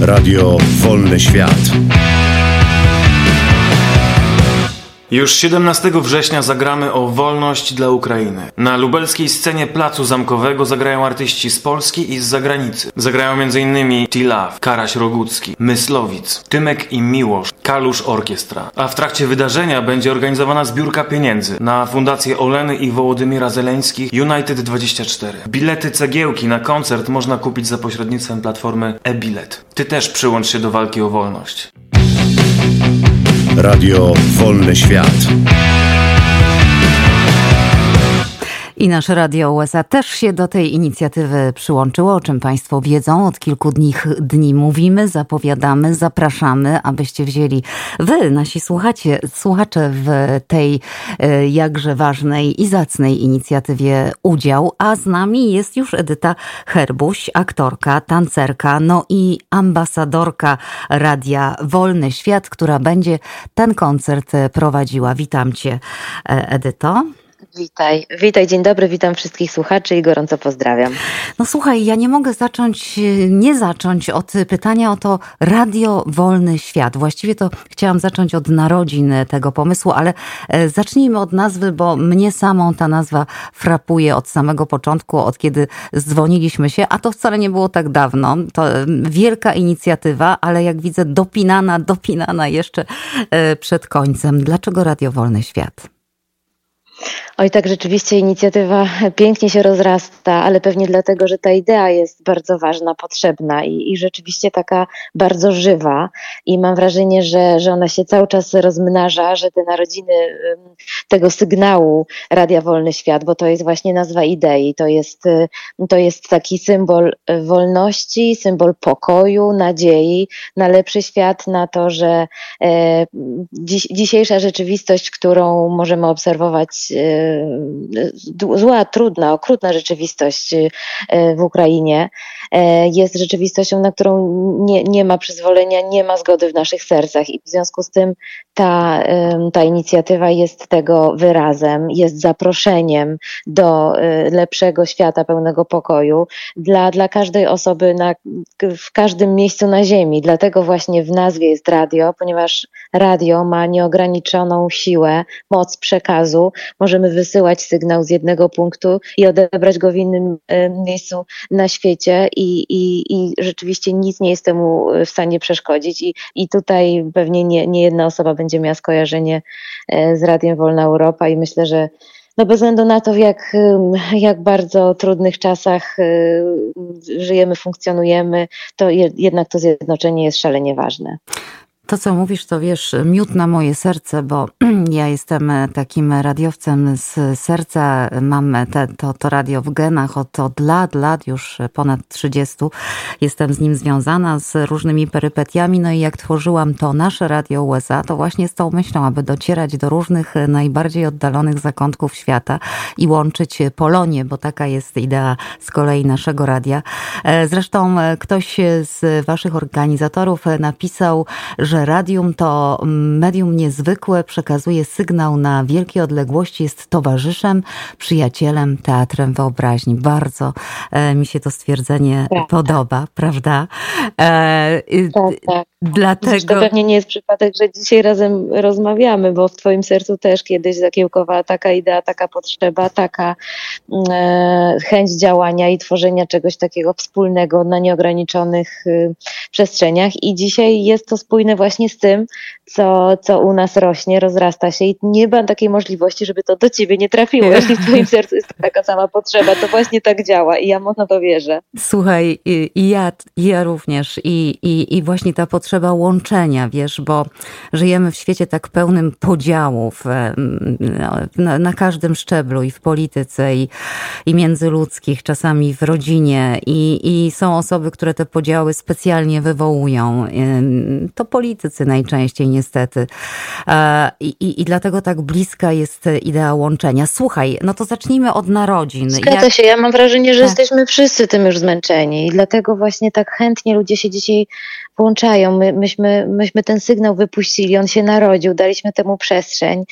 Radio Wolny Świat. Już 17 września zagramy o wolność dla Ukrainy. Na lubelskiej scenie Placu Zamkowego zagrają artyści z Polski i z zagranicy. Zagrają m.in. Tilaw, Karaś Rogucki, Myslowic, Tymek i Miłosz, Kalusz Orkiestra. A w trakcie wydarzenia będzie organizowana zbiórka pieniędzy na Fundację Oleny i Wołodymira Zeleńskich United 24. Bilety cegiełki na koncert można kupić za pośrednictwem platformy e-bilet. Ty też przyłącz się do walki o wolność. Radio Wolny Świat. I nasze Radio USA też się do tej inicjatywy przyłączyło, o czym Państwo wiedzą. Od kilku dni, dni mówimy, zapowiadamy, zapraszamy, abyście wzięli Wy, nasi słuchacie, słuchacze w tej e, jakże ważnej i zacnej inicjatywie udział. A z nami jest już Edyta Herbuś, aktorka, tancerka, no i ambasadorka Radia Wolny Świat, która będzie ten koncert prowadziła. Witam Cię, e, Edyto. Witaj, witaj, dzień dobry, witam wszystkich słuchaczy i gorąco pozdrawiam. No słuchaj, ja nie mogę zacząć, nie zacząć od pytania o to Radio Wolny Świat. Właściwie to chciałam zacząć od narodzin tego pomysłu, ale e, zacznijmy od nazwy, bo mnie samą ta nazwa frapuje od samego początku, od kiedy dzwoniliśmy się, a to wcale nie było tak dawno. To e, wielka inicjatywa, ale jak widzę dopinana, dopinana jeszcze e, przed końcem. Dlaczego Radio Wolny Świat? Oj, tak, rzeczywiście inicjatywa pięknie się rozrasta, ale pewnie dlatego, że ta idea jest bardzo ważna, potrzebna i, i rzeczywiście taka bardzo żywa. I mam wrażenie, że, że ona się cały czas rozmnaża, że te narodziny tego sygnału Radia Wolny Świat, bo to jest właśnie nazwa idei, to jest, to jest taki symbol wolności, symbol pokoju, nadziei na lepszy świat, na to, że e, dziś, dzisiejsza rzeczywistość, którą możemy obserwować, zła, trudna, okrutna rzeczywistość y, w Ukrainie e, jest rzeczywistością, na którą nie, nie ma przyzwolenia, nie ma zgody w naszych sercach i w związku z tym ta, ta inicjatywa jest tego wyrazem, jest zaproszeniem do lepszego świata pełnego pokoju dla, dla każdej osoby na, w każdym miejscu na ziemi. Dlatego właśnie w nazwie jest radio, ponieważ radio ma nieograniczoną siłę, moc przekazu. Możemy wysyłać sygnał z jednego punktu i odebrać go w innym miejscu na świecie i, i, i rzeczywiście nic nie jest temu w stanie przeszkodzić i, i tutaj pewnie nie, nie jedna osoba będzie miała skojarzenie e, z Radiem Wolna Europa i myślę, że no bez względu na to, w jak, jak bardzo trudnych czasach e, żyjemy, funkcjonujemy, to jednak to zjednoczenie jest szalenie ważne. To, co mówisz, to wiesz, miód na moje serce, bo ja jestem takim radiowcem z serca. Mam te, to, to radio w genach od, od lat, lat, już ponad 30. Jestem z nim związana z różnymi perypetiami. No i jak tworzyłam to nasze radio USA, to właśnie z tą myślą, aby docierać do różnych najbardziej oddalonych zakątków świata i łączyć Polonię, bo taka jest idea z kolei naszego radia. E, zresztą ktoś z waszych organizatorów napisał, że że radium to medium niezwykłe, przekazuje sygnał na wielkie odległości, jest towarzyszem, przyjacielem, teatrem wyobraźni. Bardzo e, mi się to stwierdzenie tak, podoba, prawda? E, tak, tak. Dlatego... To pewnie nie jest przypadek, że dzisiaj razem rozmawiamy, bo w Twoim sercu też kiedyś zakiełkowała taka idea, taka potrzeba, taka e, chęć działania i tworzenia czegoś takiego wspólnego na nieograniczonych y, przestrzeniach. I dzisiaj jest to spójne właśnie z tym, co, co u nas rośnie, rozrasta się i nie ma takiej możliwości, żeby to do Ciebie nie trafiło. Jeśli w Twoim sercu jest taka sama potrzeba, to właśnie tak działa i ja mocno to wierzę. Słuchaj, i, i ja, i ja również i, i, i właśnie ta potrzeba potrzeba łączenia, wiesz, bo żyjemy w świecie tak pełnym podziałów e, na, na każdym szczeblu i w polityce, i, i międzyludzkich, czasami w rodzinie, i, i są osoby, które te podziały specjalnie wywołują. To, poli, politycy najczęściej niestety. I, i, i dlatego tak bliska jest idea łączenia. Słuchaj, no to zacznijmy od narodzin. Zgadza Jak... się, ja mam wrażenie, że tak. jesteśmy wszyscy tym już zmęczeni i dlatego właśnie tak chętnie ludzie się dzisiaj włączają. My, myśmy, myśmy ten sygnał wypuścili, on się narodził, daliśmy temu przestrzeń,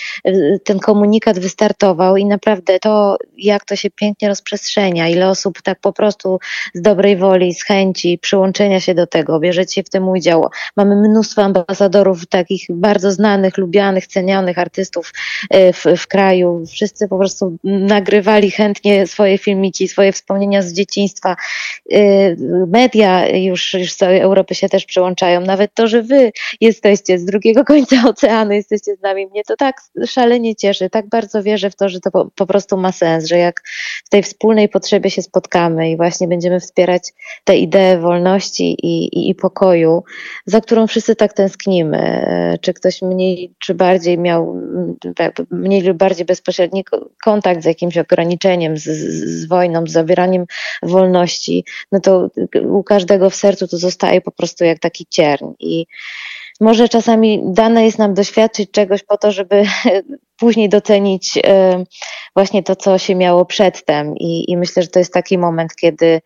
ten komunikat wystartował i naprawdę to, jak to się pięknie rozprzestrzenia, ile osób tak po prostu z dobrej woli, z chęci przyłączenia się do tego, bierzecie w tym udział. Mamy mnóstwo ambasadorów takich bardzo znanych, lubianych, cenionych artystów e, w, w kraju. Wszyscy po prostu nagrywali chętnie swoje filmiki, swoje wspomnienia z dzieciństwa. E, media już, już z całej Europy się też przyłączają. Nawet to, że wy jesteście z drugiego końca oceanu, jesteście z nami, mnie to tak szalenie cieszy. Tak bardzo wierzę w to, że to po, po prostu ma sens, że jak w tej wspólnej potrzebie się spotkamy i właśnie będziemy wspierać tę ideę wolności i, i, i pokoju, za którą wszyscy tak tęsknimy. Czy ktoś mniej, czy bardziej miał mniej lub bardziej bezpośredni kontakt z jakimś ograniczeniem, z, z wojną, z zabieraniem wolności, no to u każdego w sercu to zostaje po prostu jak taki cierń. I może czasami dane jest nam doświadczyć czegoś po to, żeby później docenić e, właśnie to, co się miało przedtem. I, i myślę, że to jest taki moment, kiedy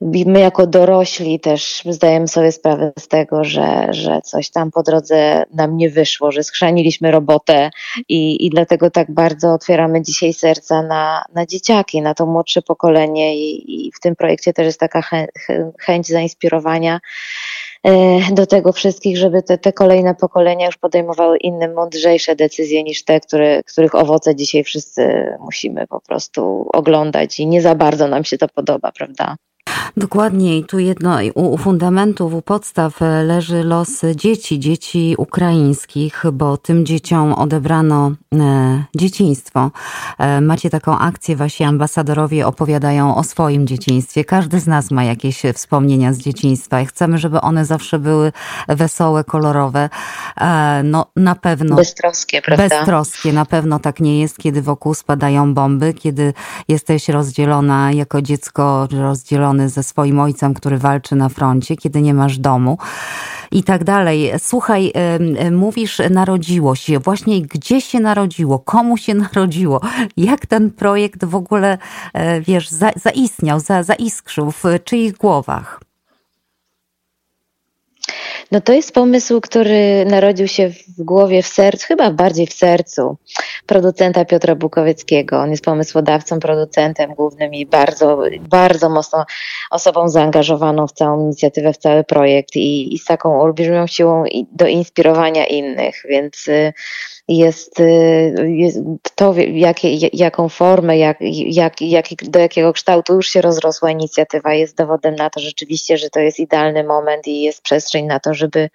my jako dorośli też zdajemy sobie sprawę z tego, że, że coś tam po drodze nam nie wyszło, że schrzaniliśmy robotę i, i dlatego tak bardzo otwieramy dzisiaj serca na, na dzieciaki, na to młodsze pokolenie i, i w tym projekcie też jest taka chę, chęć zainspirowania do tego wszystkich, żeby te, te kolejne pokolenia już podejmowały inne, mądrzejsze decyzje niż te, które, których owoce dzisiaj wszyscy musimy po prostu oglądać i nie za bardzo nam się to podoba, prawda? Dokładnie i tu jedno, u, fundamentów, u podstaw e, leży los dzieci, dzieci ukraińskich, bo tym dzieciom odebrano e, dzieciństwo. E, macie taką akcję, wasi ambasadorowie opowiadają o swoim dzieciństwie. Każdy z nas ma jakieś wspomnienia z dzieciństwa i chcemy, żeby one zawsze były wesołe, kolorowe. No na pewno... Beztroskie, prawda? Beztroskie. Na pewno tak nie jest, kiedy wokół spadają bomby, kiedy jesteś rozdzielona jako dziecko, rozdzielony ze swoim ojcem, który walczy na froncie, kiedy nie masz domu i tak dalej. Słuchaj, mówisz, narodziło się. Właśnie gdzie się narodziło? Komu się narodziło? Jak ten projekt w ogóle, e, wiesz, za, zaistniał, za, zaiskrzył w czyich głowach? No to jest pomysł, który narodził się w głowie, w sercu, chyba bardziej w sercu producenta Piotra Bukowieckiego. On jest pomysłodawcą, producentem głównym i bardzo, bardzo mocno osobą zaangażowaną w całą inicjatywę, w cały projekt i, i z taką olbrzymią siłą do inspirowania innych, więc y, jest, y, jest to, jakie, jaką formę, jak, jak, jak, do jakiego kształtu już się rozrosła inicjatywa, jest dowodem na to rzeczywiście, że to jest idealny moment i jest przestrzeń na to, żeby,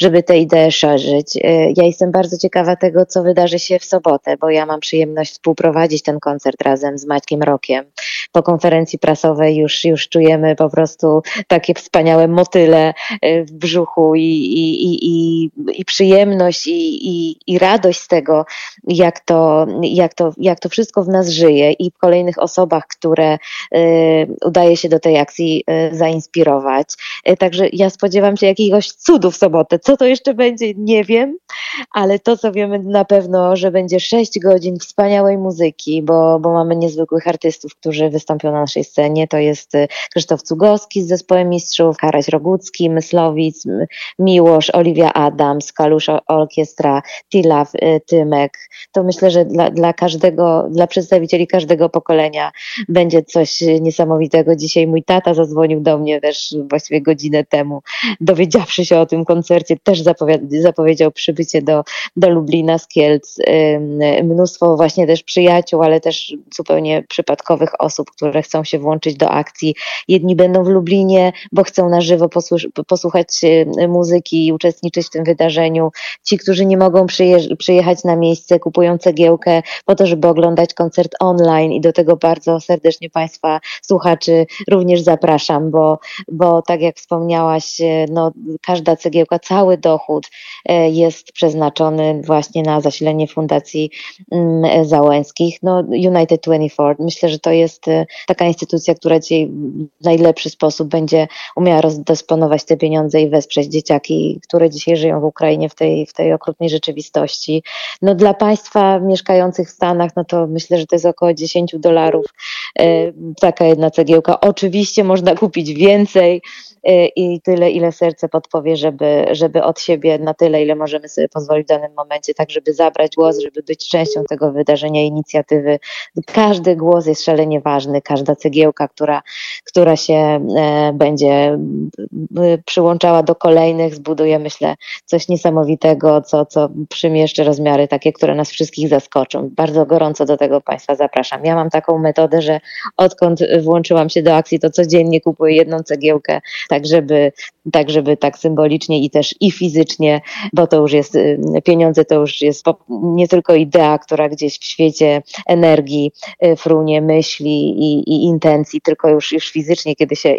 żeby te idee szerzyć. Y, ja jestem bardzo ciekawa tego, co wydarzy się w sobotę, bo ja mam przyjemność współprowadzić ten koncert razem z Maćkiem Rokiem. Po konferencji prasowej już, już czujemy po prostu takie wspaniałe motyle y, w brzuchu i, i, i, i, i przyjemność i, i, i radość radość z tego, jak to, jak to, jak to wszystko w nas żyje i w kolejnych osobach, które y, udaje się do tej akcji y, zainspirować. Y, także ja spodziewam się jakiegoś cudu w sobotę. Co to jeszcze będzie, nie wiem, ale to, co wiemy na pewno, że będzie 6 godzin wspaniałej muzyki, bo, bo mamy niezwykłych artystów, którzy wystąpią na naszej scenie. To jest Krzysztof Cugowski z zespołem mistrzów, Haraś Rogucki, Myslowic, Miłosz, Oliwia Adams, Kalusz Orkiestra, Tila Y, Tymek. To myślę, że dla, dla każdego, dla przedstawicieli każdego pokolenia będzie coś niesamowitego. Dzisiaj mój tata zadzwonił do mnie też właściwie godzinę temu, dowiedziawszy się o tym koncercie, też zapowiedział przybycie do, do Lublina z Kielc. Mnóstwo właśnie też przyjaciół, ale też zupełnie przypadkowych osób, które chcą się włączyć do akcji. Jedni będą w Lublinie, bo chcą na żywo posłuchać y, muzyki i uczestniczyć w tym wydarzeniu. Ci, którzy nie mogą przyjeżdżać, przyjechać na miejsce, kupują cegiełkę po to, żeby oglądać koncert online i do tego bardzo serdecznie Państwa słuchaczy również zapraszam, bo, bo tak jak wspomniałaś, no, każda cegiełka, cały dochód jest przeznaczony właśnie na zasilenie fundacji mm, Załęskich. No, United 24, myślę, że to jest taka instytucja, która dzisiaj w najlepszy sposób będzie umiała rozdysponować te pieniądze i wesprzeć dzieciaki, które dzisiaj żyją w Ukrainie w tej, w tej okrutnej rzeczywistości. No, dla Państwa mieszkających w Stanach, no to myślę, że to jest około 10 dolarów taka jedna cegiełka. Oczywiście można kupić więcej, Y, i tyle, ile serce podpowie, żeby, żeby od siebie na tyle, ile możemy sobie pozwolić w danym momencie, tak żeby zabrać głos, żeby być częścią tego wydarzenia, inicjatywy. Każdy głos jest szalenie ważny, każda cegiełka, która, która się e, będzie przyłączała do kolejnych, zbuduje, myślę, coś niesamowitego, co, co przymieszczy rozmiary takie, które nas wszystkich zaskoczą. Bardzo gorąco do tego Państwa zapraszam. Ja mam taką metodę, że odkąd włączyłam się do akcji, to codziennie kupuję jedną cegiełkę tak żeby, tak żeby tak symbolicznie i też i fizycznie, bo to już jest, y, pieniądze to już jest nie tylko idea, która gdzieś w świecie energii y, frunie, myśli i, i intencji, tylko już, już fizycznie, kiedy się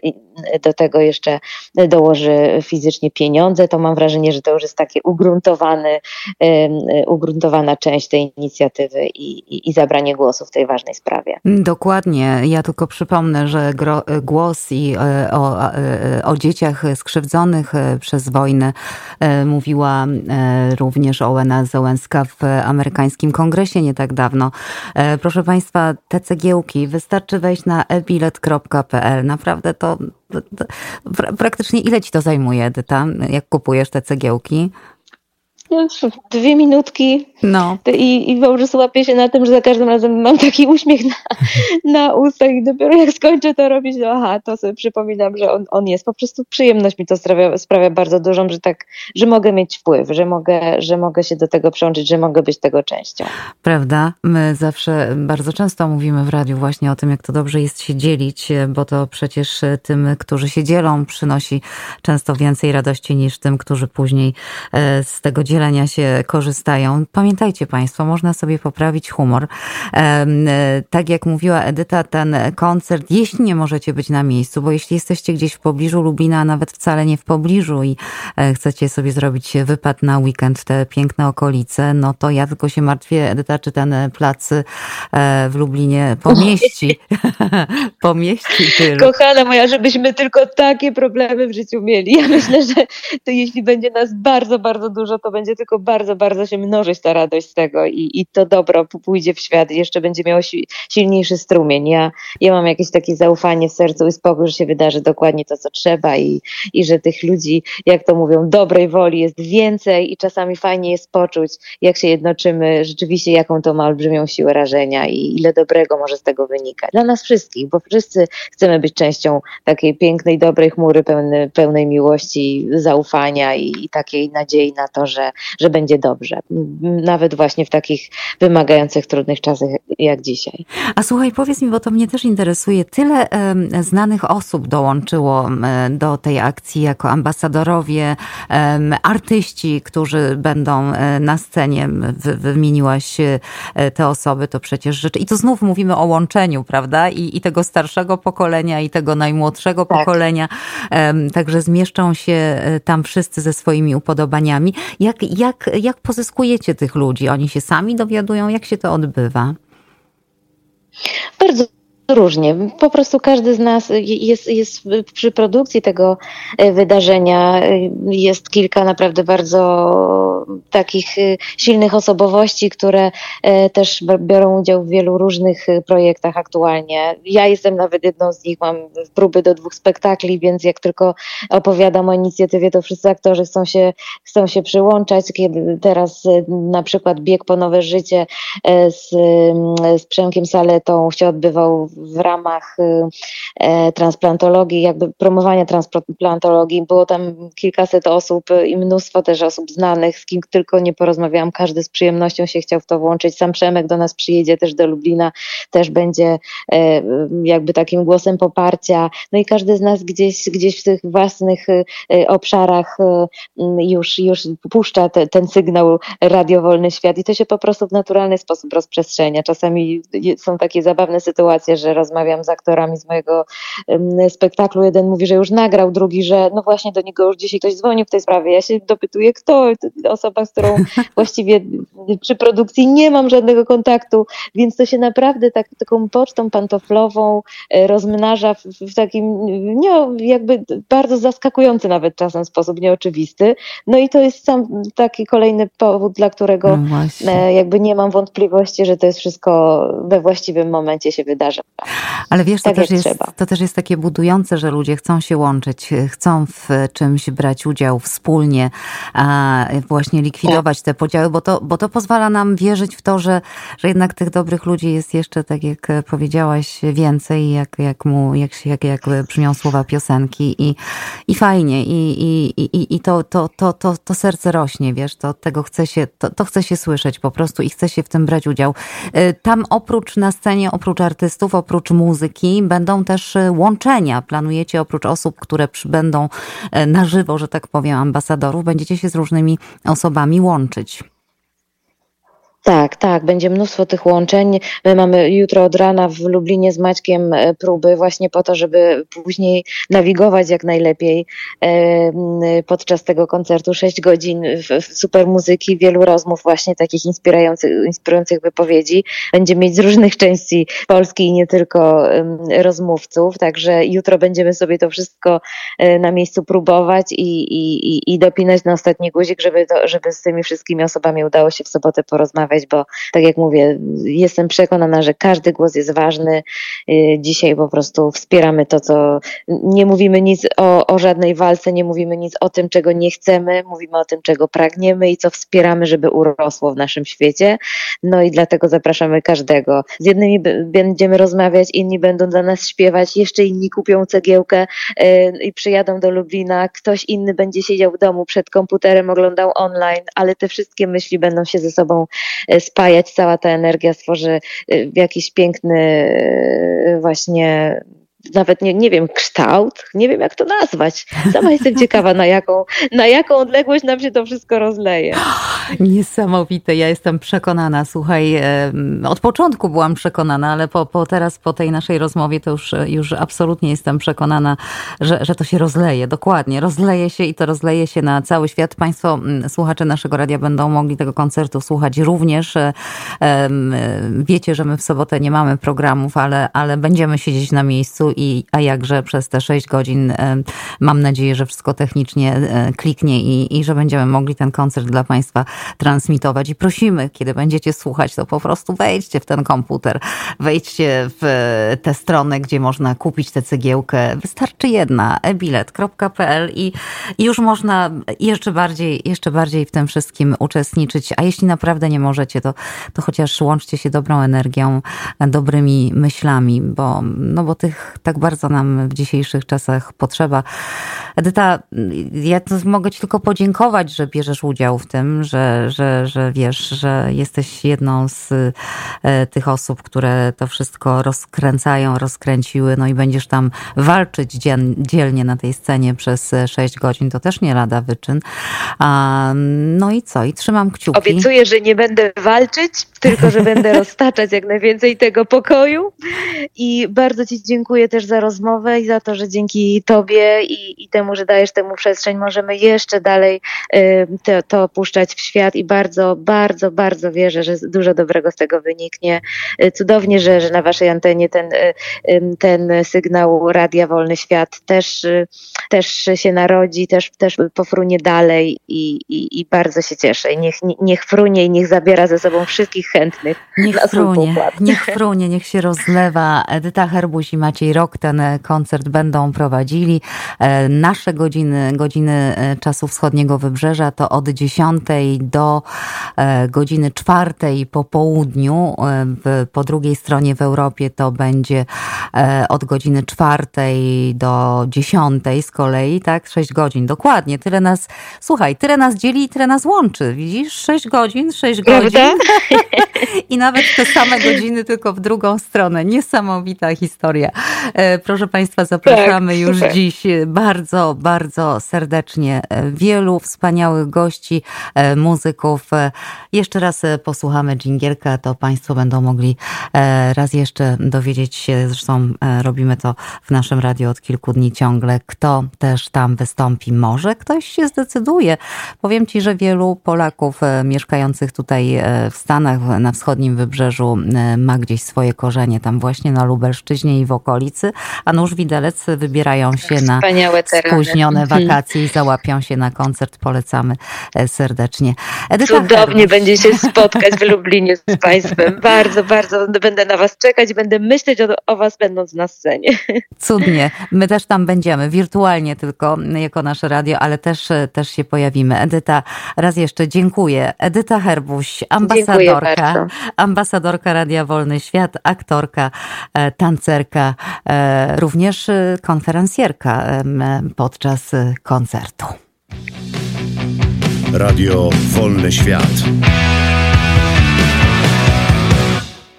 do tego jeszcze dołoży fizycznie pieniądze, to mam wrażenie, że to już jest takie ugruntowany, y, ugruntowana część tej inicjatywy i, i, i zabranie głosu w tej ważnej sprawie. Dokładnie. Ja tylko przypomnę, że głos i o, o dzieciach skrzywdzonych e, przez wojnę e, mówiła e, również Ołena Załęska w amerykańskim kongresie nie tak dawno. Proszę Państwa, te cegiełki, wystarczy wejść na ebilet.pl. Naprawdę to, to, to praktycznie ile Ci to zajmuje, Edyta, jak kupujesz te cegiełki? dwie minutki no. i, i po prostu łapię się na tym, że za każdym razem mam taki uśmiech na, na ustach i dopiero jak skończę to robić, no aha, to sobie przypominam, że on, on jest. Po prostu przyjemność mi to sprawia, sprawia bardzo dużą, że tak, że mogę mieć wpływ, że mogę, że mogę się do tego przyłączyć, że mogę być tego częścią. Prawda? My zawsze bardzo często mówimy w radiu właśnie o tym, jak to dobrze jest się dzielić, bo to przecież tym, którzy się dzielą, przynosi często więcej radości niż tym, którzy później e, z tego dzielenia się korzystają. Pamiętajcie Państwo, można sobie poprawić humor. Tak jak mówiła Edyta, ten koncert, jeśli nie możecie być na miejscu, bo jeśli jesteście gdzieś w pobliżu Lublina, a nawet wcale nie w pobliżu i e, chcecie sobie zrobić wypad na weekend, te piękne okolice, no to ja tylko się martwię, Edyta, czy ten plac e, w Lublinie pomieści. pomieści tyle. Kochana moja, żebyśmy tylko takie problemy w życiu mieli. Ja myślę, że to jeśli będzie nas bardzo, bardzo dużo, to będzie tylko bardzo, bardzo się mnożyć ta radość z tego i, i to dobro pójdzie w świat i jeszcze będzie miało silniejszy strumień. Ja, ja mam jakieś takie zaufanie w sercu i spokój, że się wydarzy dokładnie to, co trzeba i, i że tych ludzi, jak to mówią, dobrej woli jest więcej i czasami fajnie jest poczuć, jak się jednoczymy, rzeczywiście jaką to ma olbrzymią siłę rażenia i ile dobrego może z tego wynikać. Dla nas wszystkich, bo wszyscy chcemy być częścią takiej pięknej, dobrej chmury pełnej, pełnej miłości, zaufania i, i takiej nadziei na to, że, że będzie dobrze. Nawet właśnie w takich wymagających, trudnych czasach jak dzisiaj. A słuchaj, powiedz mi, bo to mnie też interesuje. Tyle um, znanych osób dołączyło um, do tej akcji jako ambasadorowie, um, artyści, którzy będą e, na scenie. Wy, wymieniłaś e, te osoby, to przecież rzeczy. I tu znów mówimy o łączeniu, prawda? I, i tego starszego pokolenia, i tego najmłodszego tak. pokolenia. Także zmieszczą się e, tam wszyscy ze swoimi upodobaniami. Jak, jak, jak pozyskujecie tych ludzi? Oni się sami dowiadują? Jak się to odbywa? Bardzo Różnie. Po prostu każdy z nas jest, jest przy produkcji tego e, wydarzenia. E, jest kilka naprawdę bardzo takich e, silnych osobowości, które też biorą udział w wielu różnych projektach aktualnie. Ja jestem nawet jedną z nich, mam próby do dwóch spektakli, więc jak tylko opowiadam o inicjatywie, to wszyscy aktorzy chcą się, chcą się przyłączać. Kiedy teraz na przykład bieg po nowe życie z, z Przemkiem Saletą się odbywał w ramach y, e, transplantologii, jakby promowania transplantologii. Było tam kilkaset osób i mnóstwo też osób znanych, z kim tylko nie porozmawiałam. Każdy z przyjemnością się chciał w to włączyć. Sam Przemek do nas przyjedzie też do Lublina, też będzie e, jakby takim głosem poparcia. No i każdy z nas gdzieś, gdzieś w tych własnych e, obszarach już, już puszcza te, ten sygnał radiowolny świat i to się po prostu w naturalny sposób rozprzestrzenia. Czasami są takie zabawne sytuacje, że że rozmawiam z aktorami z mojego spektaklu. Jeden mówi, że już nagrał, drugi, że no właśnie do niego już dzisiaj ktoś dzwonił w tej sprawie. Ja się dopytuję, kto, osoba, z którą właściwie przy produkcji nie mam żadnego kontaktu, więc to się naprawdę tak, taką pocztą pantoflową e, rozmnaża w, w takim nie, jakby bardzo zaskakujący nawet czasem sposób, nieoczywisty. No i to jest sam taki kolejny powód, dla którego no e, jakby nie mam wątpliwości, że to jest wszystko we właściwym momencie się wydarza. Ale wiesz, tak to, też jest, to też jest takie budujące, że ludzie chcą się łączyć, chcą w czymś brać udział wspólnie, a właśnie likwidować te podziały, bo to, bo to pozwala nam wierzyć w to, że, że jednak tych dobrych ludzi jest jeszcze, tak jak powiedziałaś, więcej, jak, jak, mu, jak, jak, jak brzmią słowa piosenki i, i fajnie, i, i, i, i to, to, to, to, to serce rośnie, wiesz, to tego chce się, to, to chce się słyszeć po prostu i chce się w tym brać udział. Y, tam oprócz na scenie, oprócz artystów, oprócz muzyki, będą też y, łączenia. Planujecie oprócz osób, które będą y, na żywo, że tak powiem, ambasadorów, będziecie się z różnymi osobami łączyć. Tak, tak, będzie mnóstwo tych łączeń. My mamy jutro od rana w Lublinie z Maćkiem e, próby właśnie po to, żeby później nawigować jak najlepiej e, podczas tego koncertu. Sześć godzin super muzyki, wielu rozmów właśnie takich inspirujących, inspirujących wypowiedzi. Będzie mieć z różnych części Polski i nie tylko rozmówców, także jutro będziemy sobie to wszystko e, na miejscu próbować i, i, i dopinać na ostatni guzik, żeby, to, żeby z tymi wszystkimi osobami udało się w sobotę porozmawiać bo tak jak mówię, jestem przekonana, że każdy głos jest ważny. Y, dzisiaj po prostu wspieramy to, co nie mówimy nic o, o żadnej walce, nie mówimy nic o tym, czego nie chcemy, mówimy o tym, czego pragniemy i co wspieramy, żeby urosło w naszym świecie. No i dlatego zapraszamy każdego. Z jednymi będziemy rozmawiać, inni będą dla nas śpiewać, jeszcze inni kupią cegiełkę y, i przyjadą do Lublina, ktoś inny będzie siedział w domu przed komputerem, oglądał online, ale te wszystkie myśli będą się ze sobą spajać, cała ta energia stworzy e, jakiś piękny e, właśnie nawet nie, nie wiem, kształt, nie wiem jak to nazwać. Sama jestem ciekawa, na jaką, na jaką odległość nam się to wszystko rozleje. Niesamowite, ja jestem przekonana. Słuchaj, od początku byłam przekonana, ale po, po teraz, po tej naszej rozmowie, to już, już absolutnie jestem przekonana, że, że to się rozleje. Dokładnie, rozleje się i to rozleje się na cały świat. Państwo, słuchacze naszego radia będą mogli tego koncertu słuchać również. Wiecie, że my w sobotę nie mamy programów, ale, ale będziemy siedzieć na miejscu i a jakże przez te 6 godzin mam nadzieję, że wszystko technicznie e, kliknie i, i że będziemy mogli ten koncert dla Państwa transmitować. I prosimy, kiedy będziecie słuchać, to po prostu wejdźcie w ten komputer, wejdźcie w tę stronę, gdzie można kupić tę cegiełkę. Wystarczy jedna, ebilet.pl i, i już można jeszcze bardziej, jeszcze bardziej w tym wszystkim uczestniczyć. A jeśli naprawdę nie możecie, to, to chociaż łączcie się dobrą energią, dobrymi myślami, bo, no bo tych tak bardzo nam w dzisiejszych czasach potrzeba. Edyta, ja mogę Ci tylko podziękować, że bierzesz udział w tym, że, że, że wiesz, że jesteś jedną z e, tych osób, które to wszystko rozkręcają, rozkręciły, no i będziesz tam walczyć dzielnie na tej scenie przez 6 godzin. To też nie lada wyczyn. No i co? I trzymam kciuki. Obiecuję, że nie będę walczyć, tylko że będę roztaczać jak najwięcej tego pokoju. I bardzo Ci dziękuję też za rozmowę i za to, że dzięki Tobie i, i temu, że dajesz temu przestrzeń, możemy jeszcze dalej y, to, to puszczać w świat i bardzo, bardzo, bardzo wierzę, że dużo dobrego z tego wyniknie. Y, cudownie, że, że na Waszej antenie ten, y, ten sygnał Radia Wolny Świat też, też się narodzi, też, też pofrunie dalej i, i, i bardzo się cieszę. Niech, niech frunie i niech zabiera ze sobą wszystkich chętnych. Niech frunie, niech frunie, niech się rozlewa. Edyta Herbuś i Maciej Rok ten koncert będą prowadzili. E, nasze godziny, godziny e, czasu wschodniego wybrzeża to od 10 do e, godziny 4 po południu. Po drugiej stronie w Europie to będzie od godziny 4 do 10 z kolei, tak? 6 godzin, dokładnie. Tyle nas, słuchaj, tyle nas dzieli i tyle nas łączy. Widzisz? 6 godzin, 6 godzin. I nawet te same godziny, tylko w drugą stronę. Niesamowita historia. E, proszę Państwa, zapraszamy Tak, już super. dziś bardzo, bardzo serdecznie e, wielu wspaniałych gości, e, muzyków. Jeszcze raz posłuchamy dżingielka, to Państwo będą mogli raz jeszcze dowiedzieć się, zresztą robimy to w naszym radiu od kilku dni ciągle, kto też tam wystąpi. Może ktoś się zdecyduje. Powiem Ci, że wielu Polaków mieszkających tutaj w Stanach, na wschodnim wybrzeżu ma gdzieś swoje korzenie, tam właśnie na Lubelszczyźnie i w okolicy, a nóż widelec wybierają się na spóźnione Mhm. wakacje i załapią się na koncert. Polecamy e, serdecznie. Edyta Cudownie będzie się spotkać w Lublinie z Państwem. Bardzo, bardzo będę na Was czekać i będę myśleć o, o Was będąc na scenie. Cudnie. My też tam będziemy, wirtualnie tylko jako nasze radio, ale też, też się pojawimy. Edyta, raz jeszcze dziękuję. Edyta Herbuś, ambasadorka, ambasadorka Radia Wolny Świat, aktorka, e, tancerka, e, również e, konferencjerka em, podczas e, koncertu. Radio Wolny Świat.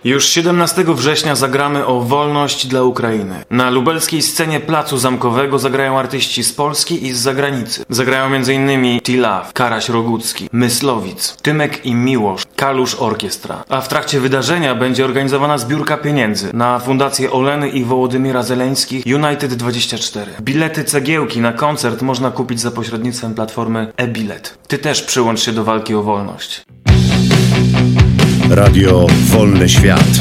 Już 17 września zagramy o wolność dla Ukrainy. Na lubelskiej scenie Placu Zamkowego zagrają artyści z Polski i z zagranicy. Zagrają m.in. Tilaw, Karaś Rogucki, Myslowic, Tymek i Miłosz, Kalusz Orkiestra. A w trakcie wydarzenia będzie organizowana zbiórka pieniędzy na fundację Oleny i Wołodymira Zeleńskich United 24. Bilety cegiełki na koncert można kupić za pośrednictwem platformy e-bilet. Ty też przyłącz się do walki o wolność. Radio Wolny Świat.